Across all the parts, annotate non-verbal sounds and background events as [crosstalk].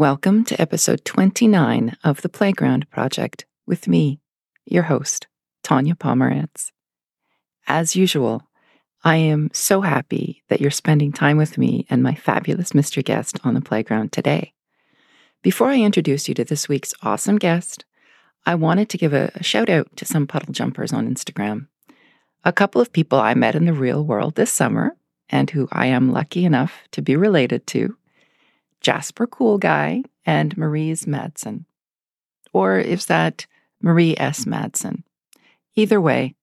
Welcome to episode 29 of the Playground Project with me, your host, Tanya Pomerantz. As usual, I am so happy that you're spending time with me and my fabulous Mr. Guest on the playground today. Before I introduce you to this week's awesome guest, I wanted to give a shout out to some puddle jumpers on Instagram. A couple of people I met in the real world this summer and who I am lucky enough to be related to Jasper Cool Guy and Maries Madsen. Or is that Marie S. Madsen? Either way,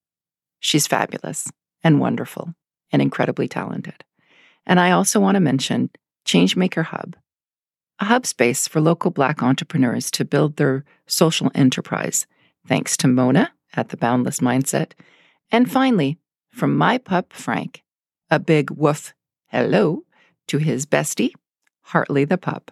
she's fabulous and wonderful and incredibly talented. And I also want to mention Changemaker Hub, a hub space for local Black entrepreneurs to build their social enterprise, thanks to Mona at the Boundless Mindset. And finally, from my pup, Frank, a big woof hello to his bestie, Hartley the pup.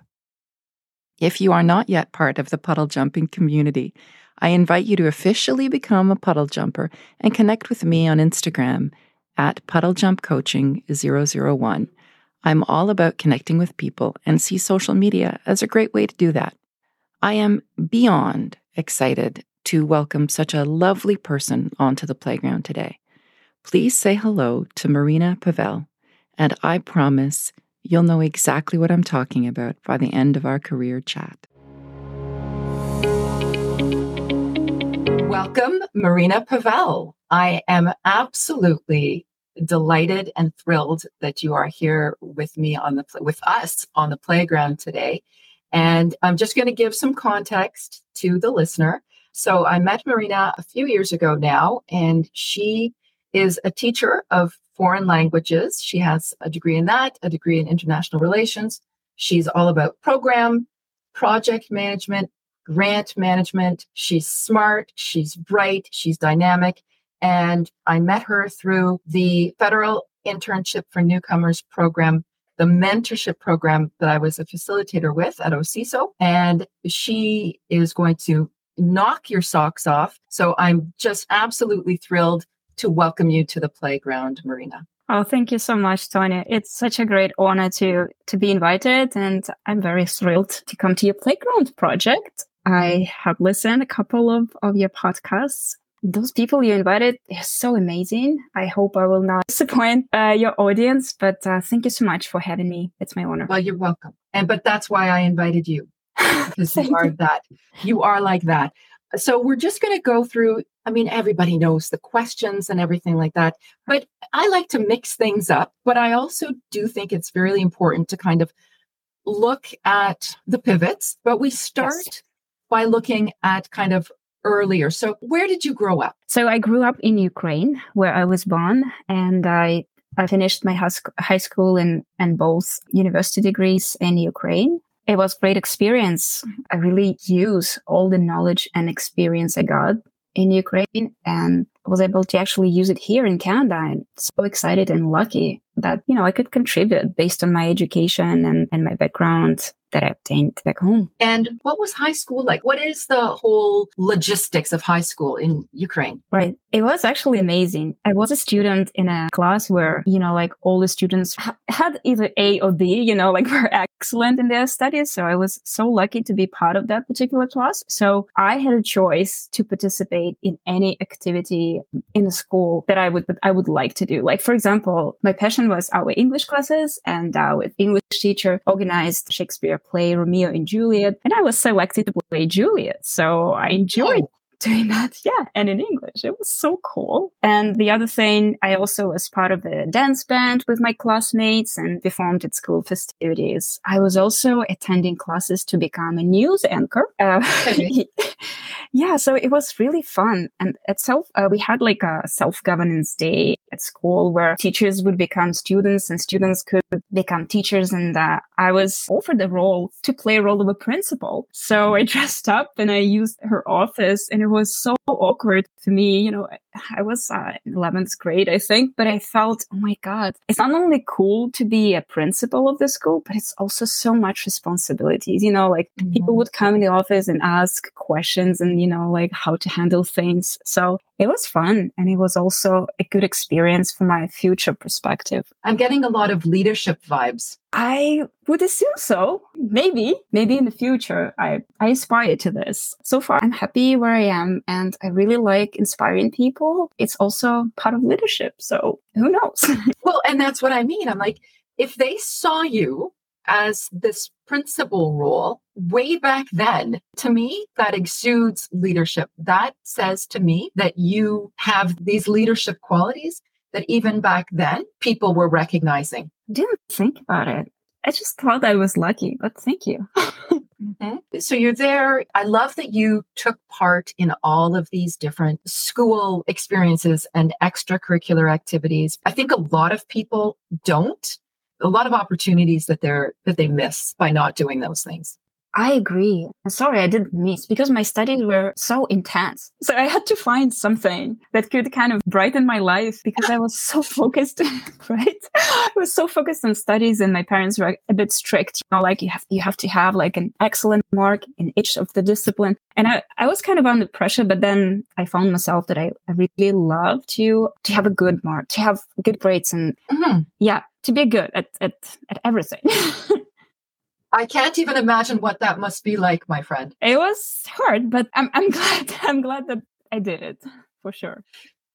If you are not yet part of the puddle jumping community, I invite you to officially become a puddle jumper and connect with me on Instagram at puddlejumpcoaching001. I'm all about connecting with people and see social media as a great way to do that. I am beyond excited to welcome such a lovely person onto the playground today. Please say hello to Maryna Pavel, and I promise You'll know exactly what I'm talking about by the end of our career chat. Welcome, Maryna Pavel. I am absolutely delighted and thrilled that you are here with me on the with us on the playground today. And I'm just going to give some context to the listener. So I met Maryna a few years ago now, and she is a teacher of foreign languages. She has a degree in that, a degree in international relations. She's all about program, project management, grant management. She's smart, she's bright, she's dynamic. And I met her through the Federal Internship for Newcomers program, the mentorship program that I was a facilitator with at OCISO. And she is going to knock your socks off. So I'm just absolutely thrilled to welcome you to the playground, Maryna. Oh, thank you so much, Tony. It's such a great honor to to be invited, and I'm very thrilled to come to your playground project. I have listened a couple of, of your podcasts. Those people you invited, they're so amazing. I hope I will not [laughs] disappoint uh, your audience, but uh, thank you so much for having me. It's my honor. Well, you're welcome. And but that's why I invited you [laughs] because you are that. You are like that. So we're just going to go through. I mean, everybody knows the questions and everything like that, but I like to mix things up. But I also do think it's really important to kind of look at the pivots. But we start yes. by looking at kind of earlier. So where did you grow up? So I grew up in Ukraine, where I was born, and I I finished my high school and, and both university degrees in Ukraine it was great experience. I really use all the knowledge and experience I got in Ukraine and was able to actually use it here in Canada. I'm so excited and lucky that, you know, I could contribute based on my education and, and my background that I obtained back home. And what was high school like? What is the whole logistics of high school in Ukraine? Right. It was actually amazing. I was a student in a class where, you know, like all the students ha- had either A or D, you know, like [laughs] were excellent in their studies. So I was so lucky to be part of that particular class. So I had a choice to participate in any activity in a school that I would, I would like to do. Like, for example, my passion was our English classes and uh, our English teacher organized Shakespeare play Romeo and Juliet, and I was selected to play Juliet. So I enjoyed oh doing that. [laughs] Yeah. And in English, it was so cool. And the other thing, I also was part of a dance band with my classmates and performed at school festivities. I was also attending classes to become a news anchor. Uh, [laughs] yeah. So it was really fun. And at self, uh, we had like a self-governance day at school where teachers would become students and students could become teachers. And uh, I was offered the role to play a role of a principal. So I [laughs] dressed up and I used her office and it was so awkward to me. You know, I was uh, in 11th grade, I think, but I felt, oh my God, it's not only cool to be a principal of the school, but it's also so much responsibilities. You know, like mm-hmm. people would come in the office and ask questions and, you know, like how to handle things. So it was fun and it was also a good experience for my future perspective. I'm getting a lot of leadership vibes. I would assume so. Maybe, maybe in the future, I, I aspire to this. So far, I'm happy where I am and I really like inspiring people. It's also part of leadership. So who knows? [laughs] well, and that's what I mean. I'm like, if they saw you as this principal role way back then, to me, that exudes leadership. That says to me that you have these leadership qualities that even back then people were recognizing. I didn't think about it. I just thought I was lucky, but thank you. mm-hmm. So you're there. I love that you took part in all of these different school experiences and extracurricular activities. I think a lot of people don't a lot of opportunities that they're that they miss by not doing those things. I agree. Sorry, I didn't miss because my studies were so intense. So I had to find something that could kind of brighten my life because I was so [laughs] focused, [laughs] right? I was so focused on studies and my parents were a bit strict, you know, like you have, you have to have like an excellent mark in each of the discipline. And I, I was kind of under pressure, but then I found myself that I, I really love to, to have a good mark, to have good grades and mm-hmm. yeah, to be good at, at, at everything. [laughs] I can't even imagine what that must be like, my friend. It was hard, but I'm I'm [laughs] glad I'm glad that I did it for sure.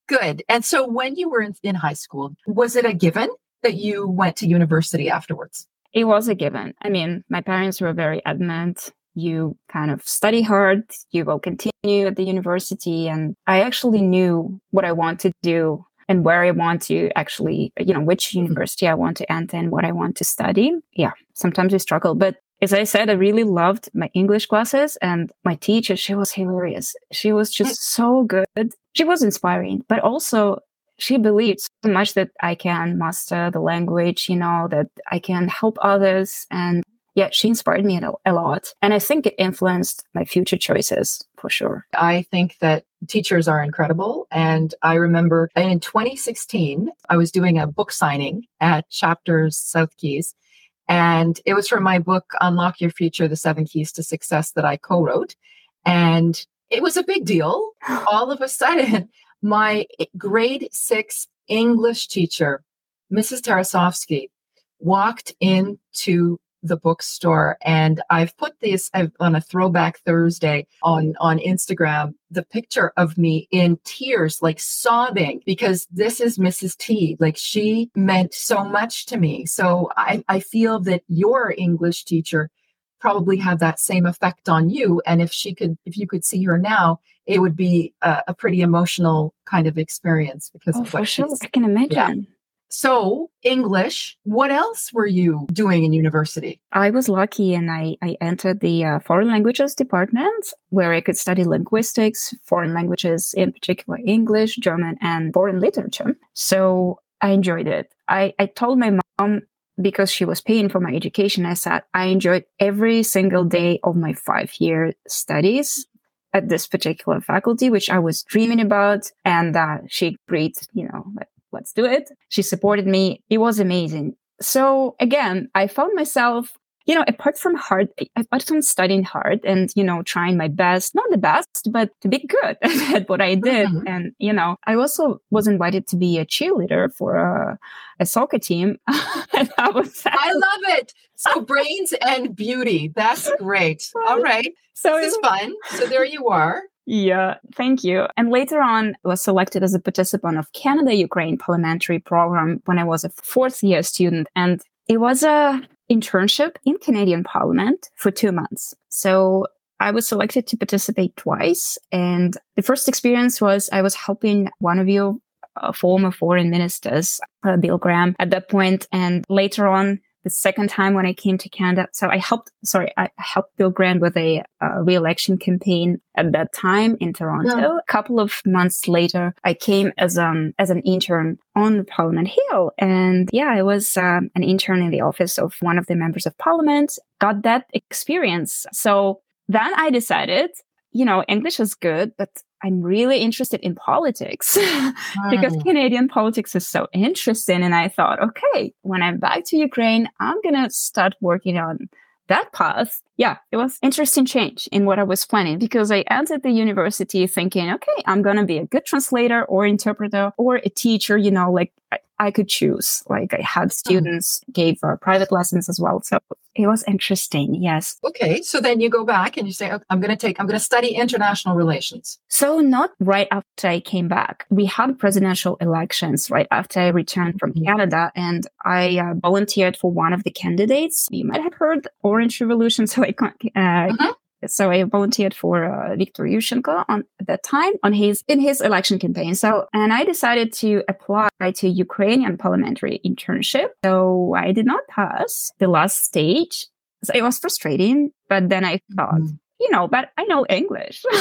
Good. And so when you were in, in high school, was it a given that you went to university afterwards? It was a given. I mean, my parents were very adamant. You kind of study hard, you will continue at the university. And I actually knew what I want to do and where I want to actually, you know, which mm-hmm. university I want to enter and what I want to study. Yeah, sometimes we struggle, but as I said, I really loved my English classes and my teacher, she was hilarious. She was just so good. She was inspiring, but also she believed so much that I can master the language, you know, that I can help others. And yeah, she inspired me a lot. And I think it influenced my future choices for sure. I think that teachers are incredible. And I remember in 2016, I was doing a book signing at Chapters South Keys. And it was for my book, Unlock Your Future The Seven Keys to Success, that I co wrote. And it was a big deal. [gasps] All of a sudden, my grade six English teacher, Mrs. Tarasovsky, walked into the bookstore and I've put this on a throwback Thursday on on Instagram the picture of me in tears like sobbing because this is Mrs. T like she meant so much to me so I I feel that your English teacher probably had that same effect on you and if she could if you could see her now it would be a, a pretty emotional kind of experience because oh, for sure I can imagine yeah. So, English, what else were you doing in university? I was lucky and I, I entered the uh, foreign languages department where I could study linguistics, foreign languages, in particular English, German, and foreign literature. So, I enjoyed it. I, I told my mom because she was paying for my education, I said I enjoyed every single day of my five year studies at this particular faculty, which I was dreaming about. And uh, she agreed, you know, let's do it. She supported me. It was amazing. So again, I found myself, you know, apart from hard, apart from studying hard and, you know, trying my best, not the best, but to be good [laughs] at what I did. Mm-hmm. And, you know, I also was invited to be a cheerleader for a, a soccer team. [laughs] and I was, [laughs] I love it. So brains and beauty. That's great. All right. So this is fun. So there you are. Yeah, thank you. And later on, was selected as a participant of Canada Ukraine parliamentary program when I was a fourth year student. And it was a internship in Canadian Parliament for two months. So I was selected to participate twice. And the first experience was I was helping one of you uh, former foreign ministers, uh, Bill Graham, at that. And later on, the second time when I came to Canada. So I helped, sorry, I helped Bill Graham with a uh, re-election campaign at that time in Toronto. Yeah. A couple of months later, I came as um as an intern on Parliament Hill, and yeah, I was um, an intern in the office of one of the members of Parliament. Got that experience. So then I decided, you know, English is good, but I'm really interested in politics [laughs] because Canadian politics is so interesting. And I thought, okay, when I'm back to Ukraine, I'm going to start working on that path. Yeah, it was interesting change in what I was planning because I entered the university thinking, okay, I'm going to be a good translator or interpreter or a teacher, you know, like I, I could choose. Like I had mm-hmm. students gave uh, private lessons as well. So it was interesting. Yes. Okay. So then you go back and you say, okay, I'm going to take, I'm going to study international relations. So not right after I came back. We had presidential elections right after I returned from mm-hmm. Canada and I uh, volunteered for one of the candidates. You might have heard Orange Revolution. [laughs] So I, uh, uh-huh so I volunteered for uh, Viktor Yushchenko on at that time on his in his election campaign. So and I decided to apply to Ukrainian parliamentary internship. So I did not pass the last stage. So it was frustrating, but then I thought, mm-hmm. you know, but I know English. [laughs]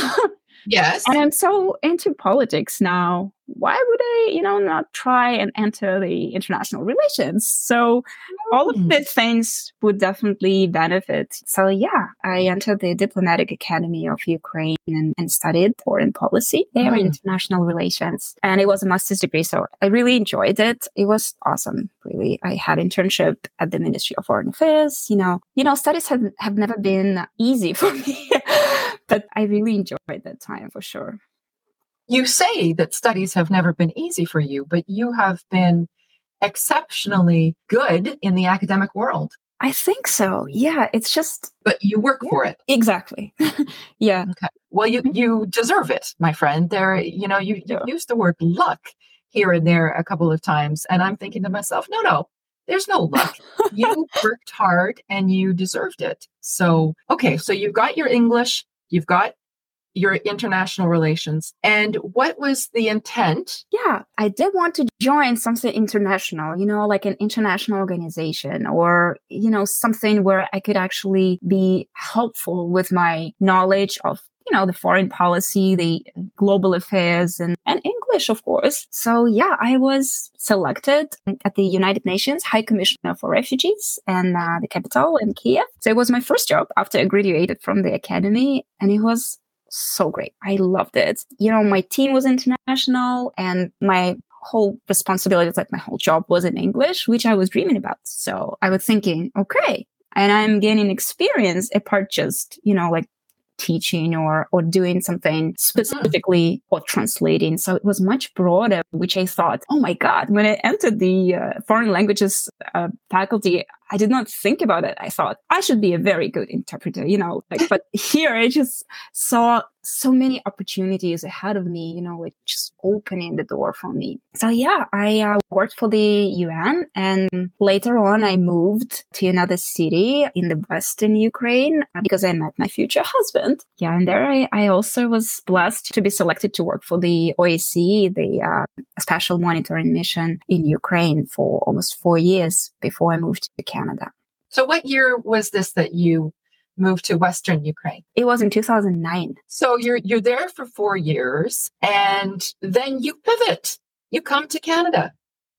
yes. And I'm so into politics now why would I, you know, not try and enter the international relations? So all of hmm. the things would definitely benefit. So yeah, I entered the diplomatic academy of Ukraine and, and studied foreign policy there mm. international relations. And it was a master's degree. So I really enjoyed it. It was awesome. Really. I had internship at the Ministry of Foreign Affairs. You know, you know, studies have, have never been easy [laughs] for me, but I really enjoyed that time for sure you say that studies have never been easy for you, but you have been exceptionally good in the academic world. I think so. Yeah, it's just But you work yeah, for it. Exactly. [laughs] yeah. Okay. Well, you mm-hmm. you deserve it, my friend. There, you know, you, you used the word luck here and there a couple of times and I'm thinking to myself, no, no. There's no luck. you [laughs] worked hard and you deserved it. So, okay, so you've got your English, you've got your international relations. And what was the intent? Yeah, I did want to join something international, you know, like an international organization or, you know, something where I could actually be helpful with my knowledge of you know, the foreign policy, the global affairs and, and English, of course. So yeah, I was selected at the United Nations High Commissioner for Refugees and uh, the capital in Kiev. So it was my first job after I graduated from the academy and it was so great. I loved it. You know, my team was international and my whole responsibility, like my whole job was in English, which I was dreaming about. So I was thinking, okay, and I'm gaining experience apart just, you know, like teaching or or doing something specifically or translating so it was much broader which i thought oh my god when i entered the uh, foreign languages uh, faculty I did not think about it. I thought I should be a very good interpreter, you know, like, but here I just saw so many opportunities ahead of me, you know, like just opening the door for me. So yeah, I uh, worked for the UN and later on I moved to another city in the Western Ukraine because I met my future husband. Yeah. And there I, I also was blessed to be selected to work for the OSCE, the uh, special monitoring mission in Ukraine for almost four years before I moved to Canada. So what year was this that you moved to Western Ukraine? It was in 2009. So you're you're there for 4 years and then you pivot. You come to Canada.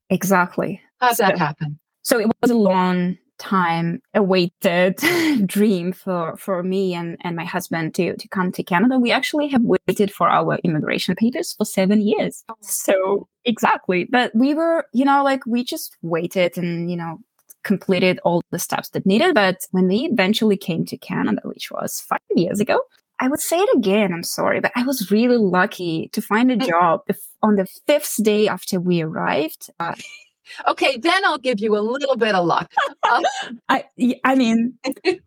Exactly. How's so, that happen? So it was a long time awaited [laughs] dream for for me and and my husband to to come to Canada. We actually have waited for our immigration papers for 7 years. Oh. So exactly. But we were, you know, like we just waited and, you know, completed all the steps that needed. But when we eventually came to Canada, which was five years ago, I would say it again. I'm sorry, but I was really lucky to find a mm. job on the fifth day after we arrived. Uh, okay, then I'll give you a little bit of luck. Um, I, I mean,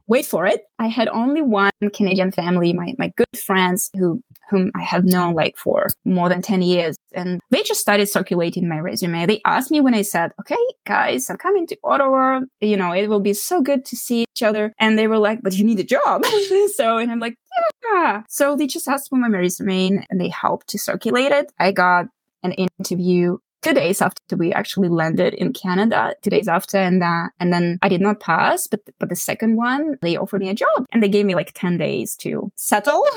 wait for it. I had only one Canadian family, my, my good friends who whom I have known like for more than 10 years. And they just started circulating my resume. They asked me when I said, okay, guys, I'm coming to Ottawa. You know, it will be so good to see each other. And they were like, but you need a job. [laughs] so, and I'm like, yeah. So they just asked for my resume and they helped to circulate it. I got an interview two days after we actually landed in Canada, two days after, and uh, and then I did not pass, but but the second one they offered me a job and they gave me like ten days to settle. [laughs]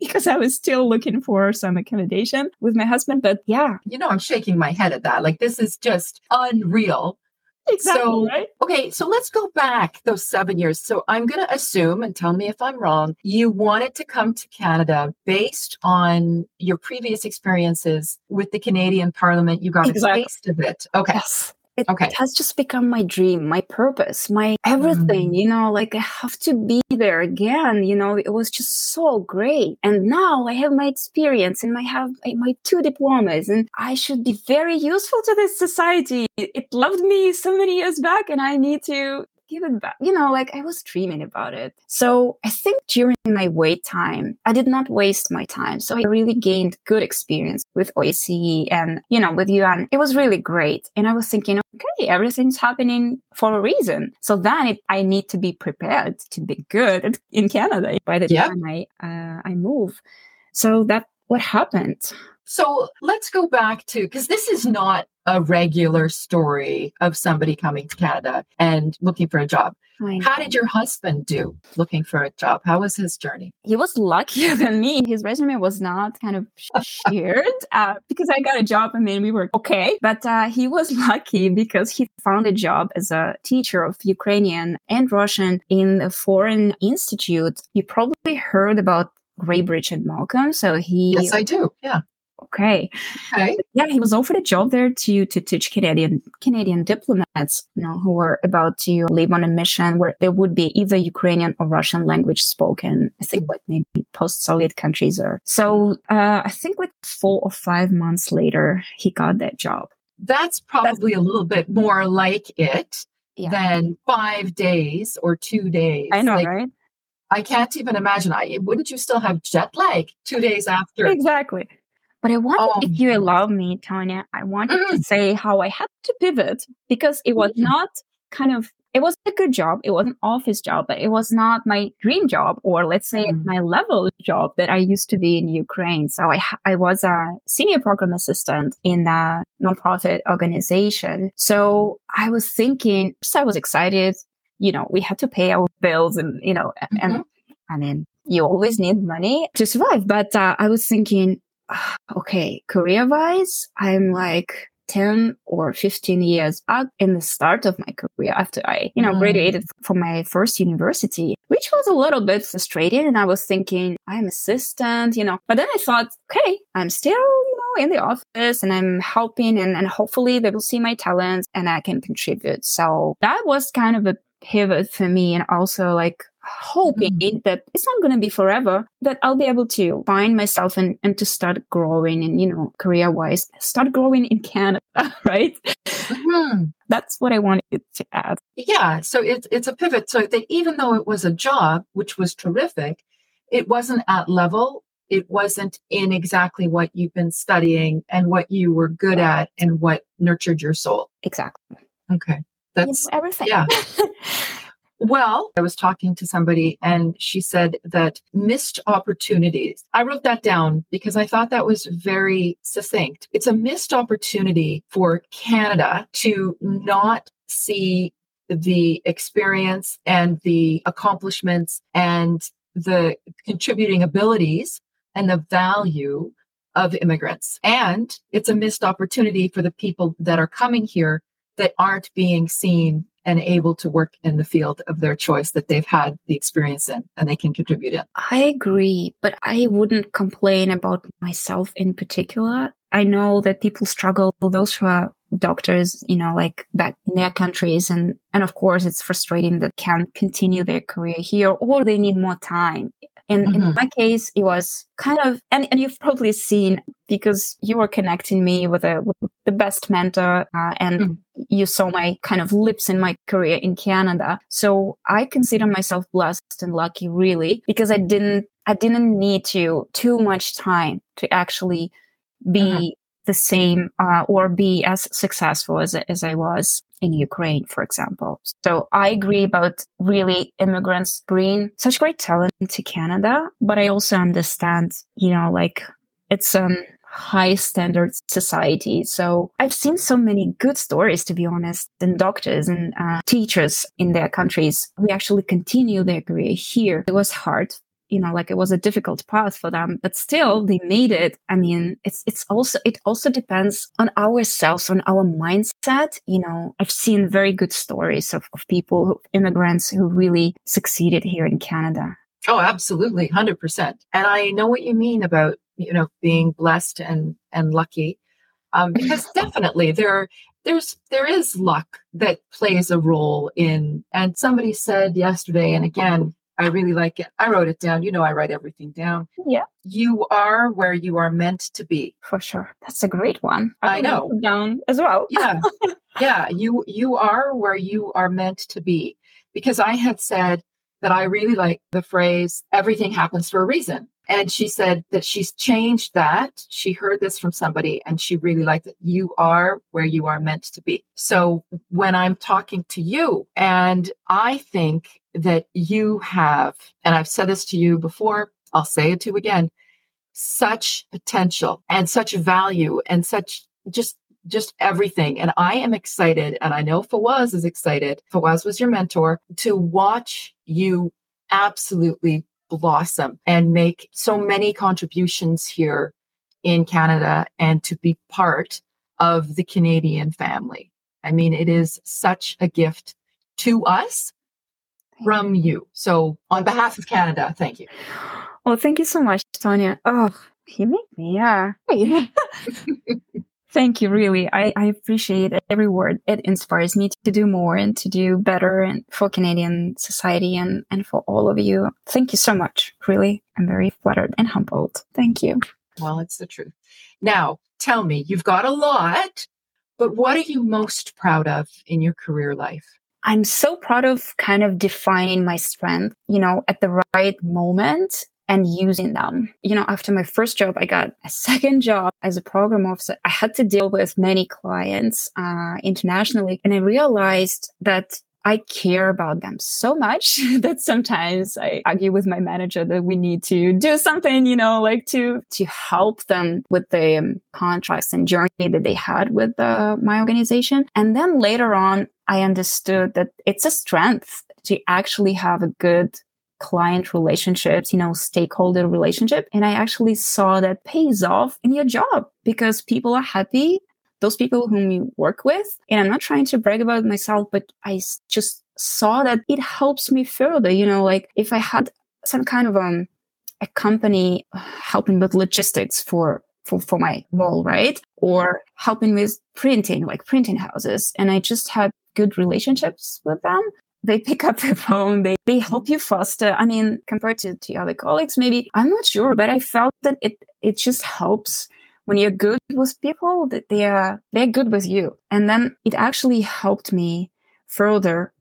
because I was still looking for some accommodation with my husband. But yeah. You know, I'm shaking my head at that. Like, this is just unreal. Exactly, so, right? okay, so let's go back those seven years. So I'm going to assume, and tell me if I'm wrong, you wanted to come to Canada based on your previous experiences with the Canadian Parliament. You got exactly. a taste of it. Okay. Yes. It, Okay. it has just become my dream, my purpose, my everything, Mm. you know, like I have to be there again, you know, it was just so great. And now I have my experience and I have my two diplomas and I should be very useful to this society. It loved me so many years back and I need to give it back. You know, like I was dreaming about it. So I think during my wait time, I did not waste my time. So I really gained good experience with OSCE and, you know, with UN. It was really great. And I was thinking, okay, everything's happening for a reason. So then it, I need to be prepared to be good [laughs] in Canada by the Yep. time I, uh, I move. So that what happened. So let's go back to because this is not a regular story of somebody coming to Canada and looking for a job. How did your husband do looking for a job? How was his journey? he was luckier than me. His resume was not kind of [laughs] shared uh, because I got a job. I mean, we were okay, but uh, he was [laughs] lucky because he found a job as a teacher of Ukrainian and Russian in a foreign institute. You probably heard about Graybridge and Malkam. So he, Yes, I do. Yeah. Okay. Okay. Yeah, he was offered a job there to to teach Canadian Canadian diplomats, you know, who were about to leave on a mission where there would be either Ukrainian or Russian language spoken. I think like maybe post-Soviet countries or so. Uh, I think like four or five months later, he got that job. That's probably a little bit more like it Yeah. than five days or two days. I know, Like, right? I can't even imagine. I wouldn't you still have jet lag two days after? Exactly. But I wanted, Oh. if you allow me, Tanya, I wanted to say how I had to pivot because it was Mhm. not kind of, it was a good job. It was an office job, but it was not my dream job or let's say Mhm. my level job that I used to be in Ukraine. So I, I was a senior program assistant in a nonprofit organization. So I was thinking, so I was excited. You know, we had to pay our bills and, you know, a- and I mean, you always need money to survive. But uh, I was thinking, [sighs] okay, career wise, I'm like 10 or 15 years back in the start of my career after I, you know, Mm. graduated from my first university, which was a little bit frustrating. And I was thinking, I'm assistant, you know, but then I thought, okay, I'm still, you know, in the office and I'm helping and, and hopefully they will see my talents and I can contribute. So that was kind of a pivot for me and also like hoping that it's not going to be forever that i'll be able to find myself and, and to start growing and you know career wise start growing in canada [laughs] right Mhm. that's what i wanted to add Yeah. So it's it's a pivot. So that even though it was a job, which was terrific, it wasn't at level. It wasn't in exactly what you've been studying and what you were good at and what nurtured your soul. exactly Okay. That's everything yeah. [laughs] Well, I was talking to somebody and she said that missed opportunities. I wrote that down because I thought that was very succinct. It's a missed opportunity for Canada to not see the experience and the accomplishments and the contributing abilities and the value of immigrants. And it's a missed opportunity for the people that are coming here that aren't being seen and able to work in the field of their choice that they've had the experience in and they can contribute in. I agree, but I wouldn't complain about myself in particular. I know that people struggle, those who are doctors, you know, like back in their countries. And, and of course, it's frustrating that can't continue their career here or they need more time. And in Mhm. my case, it was kind of, and, and you've probably seen because you were connecting me with, a, with the best mentor uh, and Mm. you saw my kind of lips in my career in Canada. So I consider myself blessed and lucky really because I didn't, I didn't need to too much time to actually be Mhm. The same uh, or be as successful as, as I was in Ukraine, for example. So I agree about really immigrants bring such great talent to Canada, but I also understand, you know, like it's um high standard society. So I've seen so many good stories, to be honest, and doctors and uh, teachers in their countries who actually continue their career here. It was hard you know like it was a difficult path for them but still they made it i mean it's it's also it also depends on ourselves on our mindset you know i've seen very good stories of, of people who, immigrants who really succeeded here in canada Oh, absolutely, 100%. And I know what you mean about, you know, being blessed and and lucky. Um, because [laughs] definitely there there's there is luck that plays a role in and somebody said yesterday and again I really like it. I wrote it down. You know, I write everything down. Yeah. You are where you are meant to be. For sure. That's a great one. I, I know. Down as well. yeah. [laughs] Yeah. You you are where you are meant to be. Because I had said that I really like the phrase everything happens for a reason. And she said that she's changed that. She heard this from somebody and she really liked it. You are where you are meant to be. So when I'm talking to you, and I think that you have, and I've said this to you before, I'll say it to you again, such potential and such value and such just just everything. And I am excited, and I know Fawaz is excited. Fawaz was your mentor to watch you absolutely blossom and make so many contributions here in Canada and to be part of the Canadian family. I mean, it is such a gift to us from you. So, on behalf of Canada, thank you. Well, thank you so much, Tanya. Oh, you make me, yeah. [laughs] Thank you, really. I, I appreciate every word. It inspires me to do more and to do better and for Canadian society and, and for all of you. Thank you so much. Really, I'm very flattered and humbled. Thank you. Well, it's the truth. Now, tell me, you've got a lot, but what are you most proud of in your career life? I'm so proud of kind of defining my strength, you know, at the right moment and using them. You know, after my first job, I got a second job as a program officer. I had to deal with many clients uh, internationally, and I realized that I care about them so much [laughs] that sometimes I argue with my manager that we need to do something, you know, like to to help them with the um, contracts and journey that they had with uh, my organization. And then later on, I understood that it's a strength to actually have a good client relationships, you know, stakeholder relationship. And I actually saw that pays off in your job because people are happy. Those people whom you work with. And I'm not trying to brag about myself, but I just saw that it helps me further. You know, like if I had some kind of um, a company helping with logistics for for, for my role, right? Or helping with printing, like printing houses. And I just had good relationships with them they pick up the [laughs] phone, they, they help you faster. I mean, compared to, to other colleagues, maybe I'm not sure, but I felt that it, it just helps when you're good with people that they are, they're good with you. And then it actually helped me further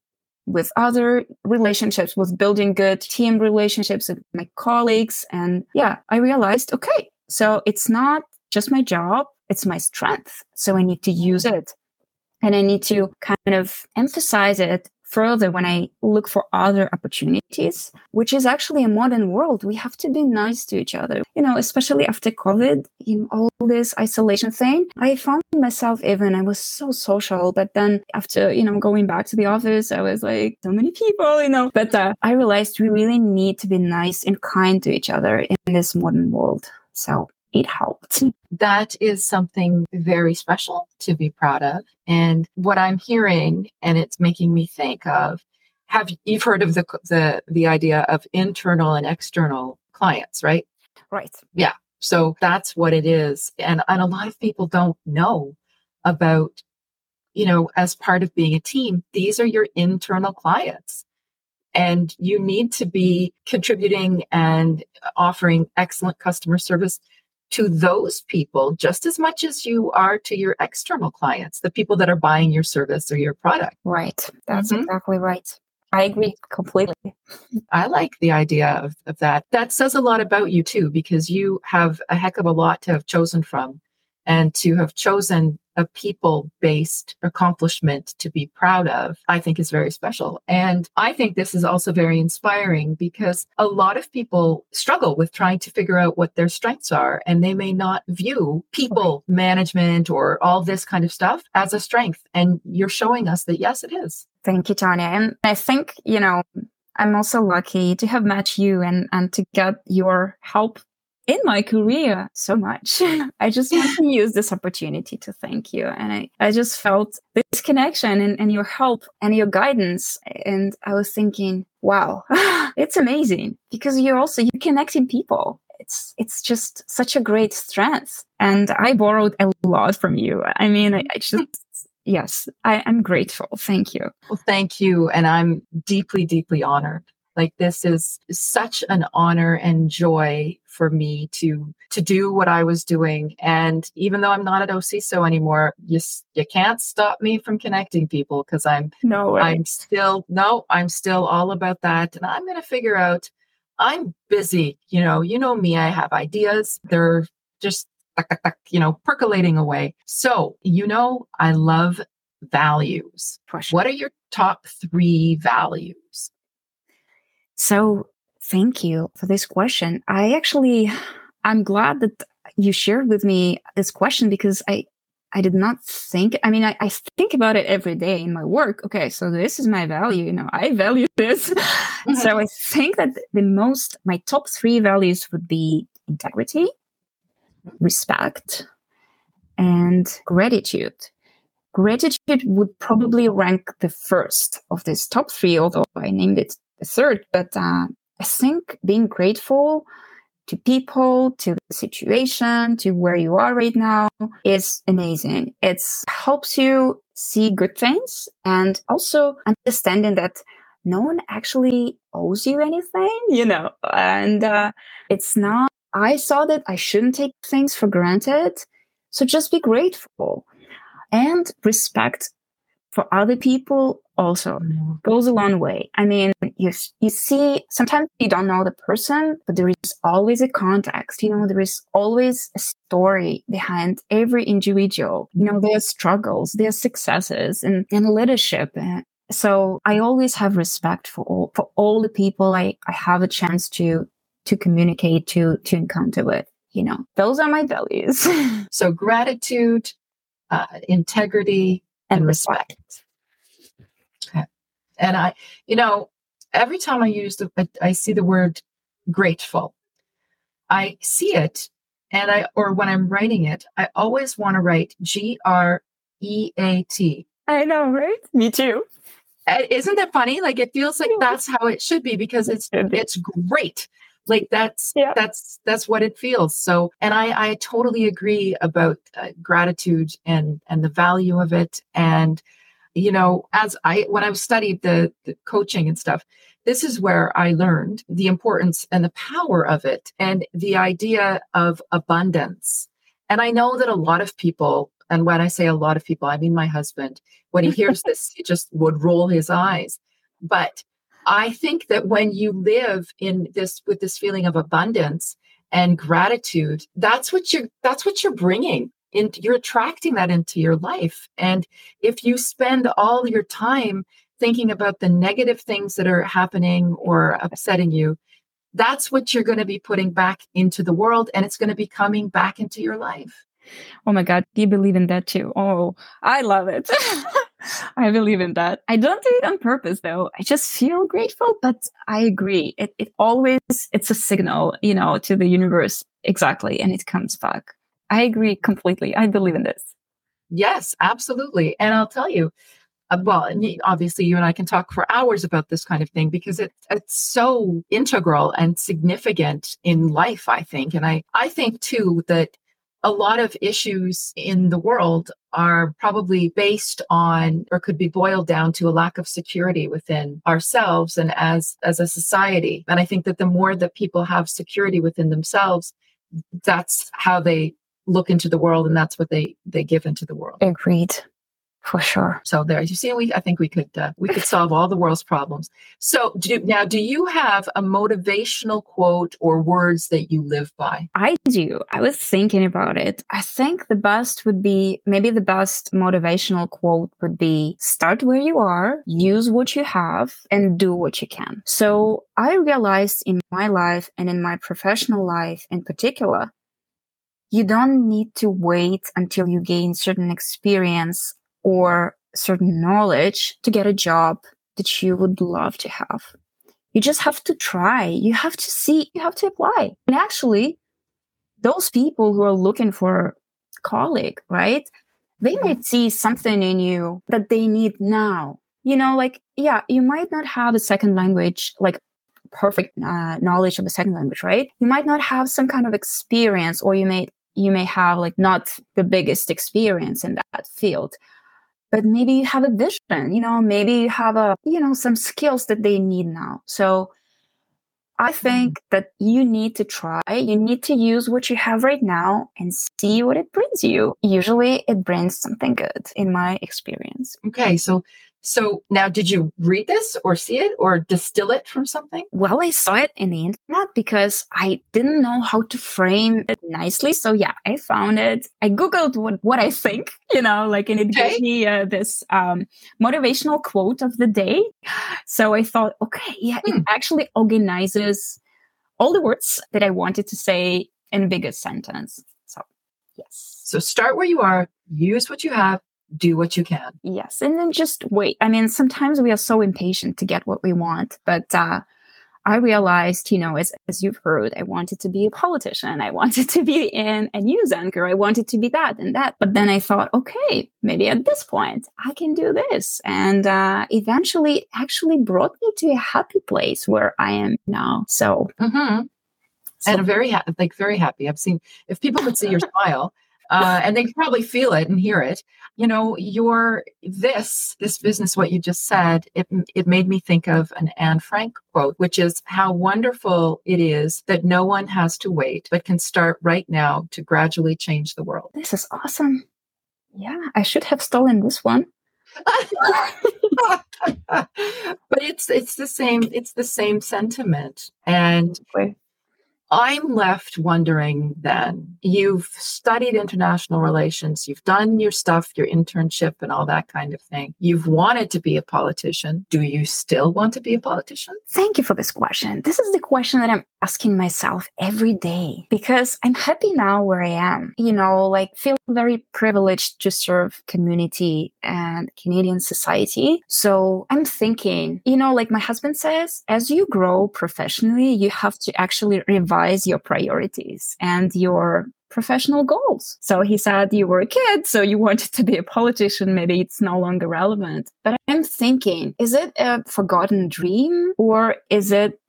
with other relationships, with building good team relationships with my colleagues. And yeah, I realized, okay, so it's not just my job. It's my strength. So I need to use it and I need to kind of emphasize it further when I look for other opportunities, which is actually a modern world. We have to be nice to each other. You know, especially after COVID, in all this isolation thing, I found myself even, I was so social, but then after, you know, going back to the office, I was like, so many people, you know, but uh, I realized we really need to be nice and kind to each other in this modern world. So it helped. That is something very special to be proud of. And what I'm hearing, and it's making me think of, have you've heard of the the the idea of internal and external clients, right? Right. Yeah. So that's what it is. And and a lot of people don't know about, you know, as part of being a team, these are your internal clients. And you need to be contributing and offering excellent customer service to those people just as much as you are to your external clients, the people that are buying your service or your product. Right. That's mm-hmm. exactly right. I agree completely. I like the idea of, of that. That says a lot about you too, because you have a heck of a lot to have chosen from and to have chosen a people based accomplishment to be proud of, I think is very special. And I think this is also very inspiring because a lot of people struggle with trying to figure out what their strengths are and they may not view people management or all this kind of stuff as a strength. And you're showing us that yes, it is. Thank you, Tanya. And I think, you know, I'm also lucky to have met you and, and to get your help in my career so much. [laughs] [laughs] I just want to use this opportunity to thank you. And I, I just felt this connection and, and your help and your guidance. And I was thinking, wow, [laughs] it's amazing because you're also, you're connecting people. It's, it's just such a great strength. And I borrowed a lot from you. I mean, I, I just, yes, I, I'm grateful. Thank you. Well, thank you. And I'm deeply, deeply honored. Like this is such an honor and joy for me to to do what I was doing. And even though I'm not at OCISO anymore, you you can't stop me from connecting people because I'm no way. I'm still no, I'm still all about that. And I'm gonna figure out I'm busy. You know, you know me, I have ideas. They're just you know, percolating away. So, you know, I love values. What are your top three values? So, thank you for this question. I actually, I'm glad that you shared with me this question because I, I did not think, I mean, I, I think about it every day in my work. Okay. So this is my value. You know, I value [laughs] this. Mm-hmm. so I think that the most, my top three values would be integrity, respect, and gratitude. Gratitude would probably rank the first of this top three, although I named it third. But uh, I think being grateful to people, to the situation, to where you are right now is amazing. It helps you see good things and also understanding that no one actually owes you anything, you know, and uh, it's not I saw that I shouldn't take things for granted. So just be grateful and respect for other people also goes a long way. I mean, you, you see, sometimes you don't know the person, but there is always a context. You know, there is always a story behind every individual. You know, their struggles, their successes and, and leadership. So I always have respect for all, for all the people I, I have a chance to to communicate to to encounter with you know those are my values [laughs] so gratitude uh, integrity and, and respect. respect and i you know every time i use the i see the word grateful i see it and i or when i'm writing it i always want to write g r e a t. I know right? Me too. Isn't that funny? Like it feels like that's how it should be because it's it's great. Like that's yeah. that's that's what it feels. So and i i totally agree about uh, gratitude and and the value of it. And you know as i when I've studied the, the coaching and stuff this is where i learned the importance and the power of it and the idea of abundance and i know that a lot of people and when i say a lot of people i mean my husband when he hears this he just would roll his eyes but I think that when you live in this with this feeling of abundance and gratitude, that's what you're that's what you're bringing. In, you're attracting that into your life. And if you spend all your time thinking about the negative things that are happening or upsetting you, that's what you're going to be putting back into the world and it's going to be coming back into your life. Oh my God, do you believe in that too? Oh, I love it. [laughs] I believe in that. I don't do it on purpose though. I just feel grateful, but I agree. It, it always, it's a signal, you know, to the universe. Exactly. And it comes back. I agree completely. I believe in this. Yes, absolutely. And I'll tell you, uh, well, obviously, you and I can talk for hours about this kind of thing because it, it's so integral and significant in life, I think. And I, I think too that a lot of issues in the world are probably based on or could be boiled down to a lack of security within ourselves and as as a society and i think that the more that people have security within themselves that's how they look into the world and that's what they they give into the world agreed for sure. So there, you see, we I think we could uh, we could solve all the world's problems. So do, now, do you have a motivational quote or words that you live by? I do. I was thinking about it. I think the best would be maybe the best motivational quote would be start where you are, use what you have, and do what you can. So I realized in my life and in my professional life in particular you don't need to wait until you gain certain experience or certain knowledge to get a job that you would love to have. You just have to try. You have to see, you have to apply. And actually, those people who are looking for a colleague, right? They might see something in you that they need now. You know, like, yeah, you might not have a second language, like perfect uh, knowledge of a second language, right? You might not have some kind of experience or you may, you may have like not the biggest experience in that field but maybe you have a vision, you know, maybe you have a, you know, some skills that they need now. So I think mm-hmm. that you need to try, you need to use what you have right now and see what it brings you. Usually it brings something good in my experience. Okay. So so now, did you read this or see it or distill it from something? Well, I saw it in the internet because I didn't know how to frame it nicely. So yeah, I found it. I Googled what, what I think, you know, like, and it okay. gave me uh, this um, motivational quote of the day. So I thought, okay, yeah, hmm. it actually organizes all the words that I wanted to say in a bigger sentence. So, yes. So start where you are, use what you have, do what you can. Yes. And then just wait. I mean, sometimes we are so impatient to get what we want, but, uh, I realized, you know, as, as you've heard, I wanted to be a politician. I wanted to be in a news anchor. I wanted to be that and that. But then I thought, okay, maybe at this point I can do this. And, uh, eventually actually brought me to a happy place where I am now. So, mm-hmm. so and very happy, like very happy. I've seen, if people could see your [laughs] smile, uh, and they probably feel it and hear it. You know, your this this business, what you just said, it it made me think of an Anne Frank quote, which is how wonderful it is that no one has to wait, but can start right now to gradually change the world. This is awesome. Yeah, I should have stolen this one. [laughs] but it's it's the same it's the same sentiment and I'm left wondering then you've studied international relations, you've done your stuff, your internship, and all that kind of thing. You've wanted to be a politician. Do you still want to be a politician? Thank you for this question. This is the question that I'm asking myself every day because I'm happy now where I am. You know, like feel very privileged to serve community and Canadian society. So I'm thinking, you know, like my husband says, as you grow professionally, you have to actually revise revise your priorities and your professional goals. So he said you were a kid, so you wanted to be a politician. Maybe it's no longer relevant. But I'm thinking, is it a forgotten dream or is it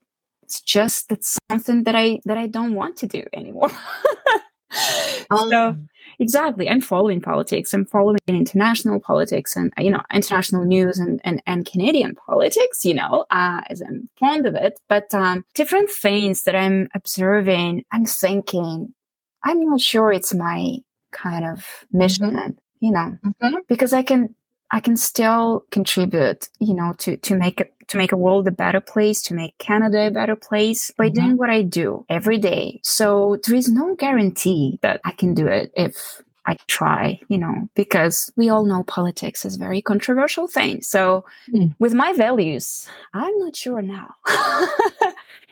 it's just that something that I that I don't want to do anymore? [laughs] um, so exactly i'm following politics i'm following international politics and you know international news and and, and canadian politics you know uh, as i'm fond of it but um, different things that i'm observing i'm thinking i'm not sure it's my kind of mission mm-hmm. you know mm-hmm. because i can i can still contribute you know to to make it to make a world a better place, to make Canada a better place by mm-hmm. doing what I do every day. So there is no guarantee that I can do it if I try, you know, because we all know politics is a very controversial thing. So mm. with my values, I'm not sure now. [laughs]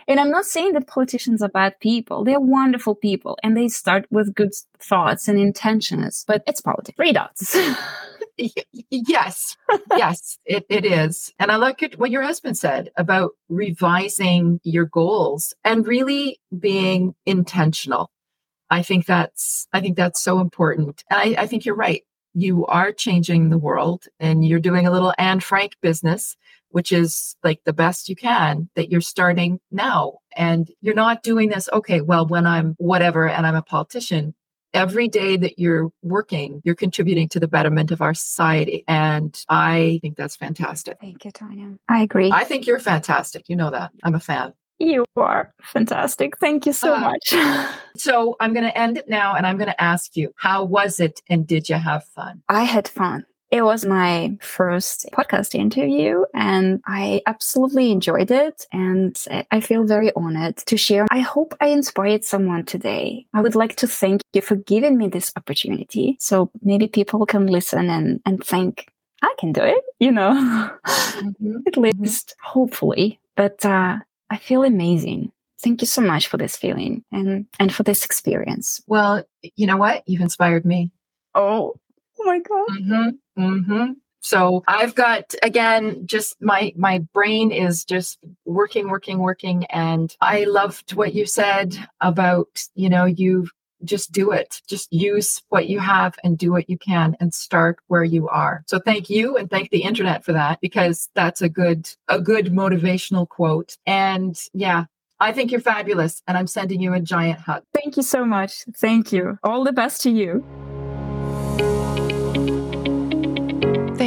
and I'm not saying that politicians are bad people. They're wonderful people and they start with good thoughts and intentions, but it's politics. Three dots. [laughs] yes, yes, it, it is. And I like it, what your husband said about revising your goals and really being intentional. I think that's I think that's so important. And I, I think you're right. You are changing the world and you're doing a little Anne Frank business, which is like the best you can that you're starting now. And you're not doing this, okay, well, when I'm whatever and I'm a politician, every day that you're working, you're contributing to the betterment of our society. And I think that's fantastic. Thank you, Tanya. I agree. I think you're fantastic. You know that. I'm a fan. You are fantastic. Thank you so uh, much. [laughs] so I'm going to end it now and I'm going to ask you, how was it and did you have fun? I had fun. It was my first podcast interview and I absolutely enjoyed it. And I feel very honored to share. I hope I inspired someone today. I would like to thank you for giving me this opportunity. So maybe people can listen and, and think, I can do it, you know, mm-hmm. [laughs] at mm-hmm. least hopefully. But, uh, I feel amazing. Thank you so much for this feeling and, and for this experience. Well, you know what? You've inspired me. Oh, oh my God. Mm-hmm, mm-hmm. So I've got again, just my my brain is just working, working, working, and I loved what you said about you know you just do it. Just use what you have and do what you can and start where you are. So thank you and thank the internet for that because that's a good a good motivational quote. And yeah, I think you're fabulous and I'm sending you a giant hug. Thank you so much. Thank you. All the best to you.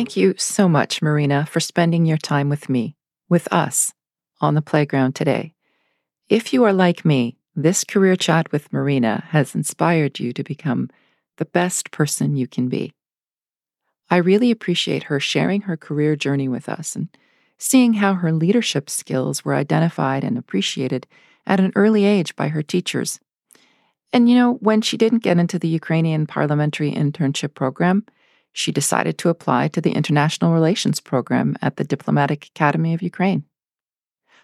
Thank you so much, Maryna, for spending your time with me, with us, on the playground today. If you are like me, this career chat with Maryna has inspired you to become the best person you can be. I really appreciate her sharing her career journey with us and seeing how her leadership skills were identified and appreciated at an early age by her teachers. And you know, when she didn't get into the Ukrainian parliamentary internship program, she decided to apply to the International Relations program at the Diplomatic Academy of Ukraine.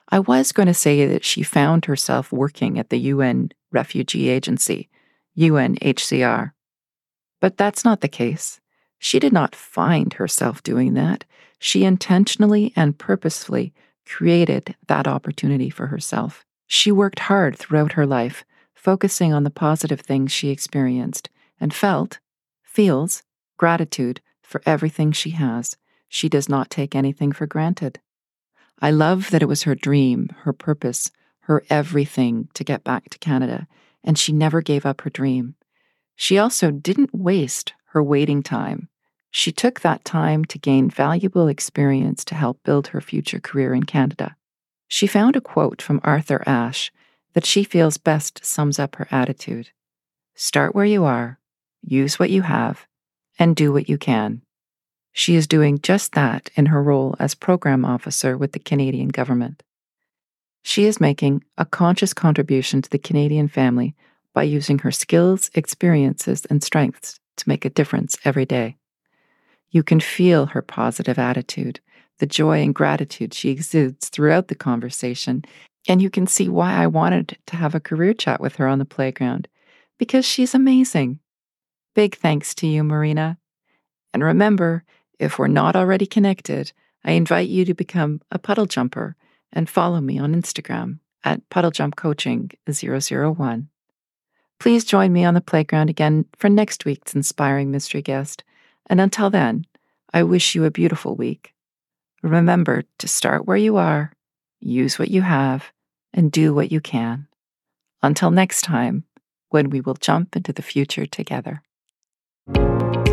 I was going to say that she found herself working at the UN Refugee Agency, UNHCR. But that's not the case. She did not find herself doing that. She intentionally and purposefully created that opportunity for herself. She worked hard throughout her life, focusing on the positive things she experienced and felt, feels, gratitude for everything she has. She does not take anything for granted. I love that it was her dream, her purpose, her everything to get back to Canada, and she never gave up her dream. She also didn't waste her waiting time. She took that time to gain valuable experience to help build her future career in Canada. She found a quote from Arthur Ashe that she feels best sums up her attitude Start where you are, use what you have, and do what you can. She is doing just that in her role as program officer with the Canadian government. She is making a conscious contribution to the Canadian family by using her skills, experiences, and strengths to make a difference every day. You can feel her positive attitude, the joy and gratitude she exudes throughout the conversation, and you can see why I wanted to have a career chat with her on the playground, because she's amazing. Big thanks to you, Maryna. And remember, if we're not already connected, I invite you to become a puddle jumper and follow me on Instagram at puddlejumpcoaching001. Please join me on the playground again for next week's inspiring mystery guest. And until then, I wish you a beautiful week. Remember to start where you are, use what you have, and do what you can. Until next time, when we will jump into the future together. Thank you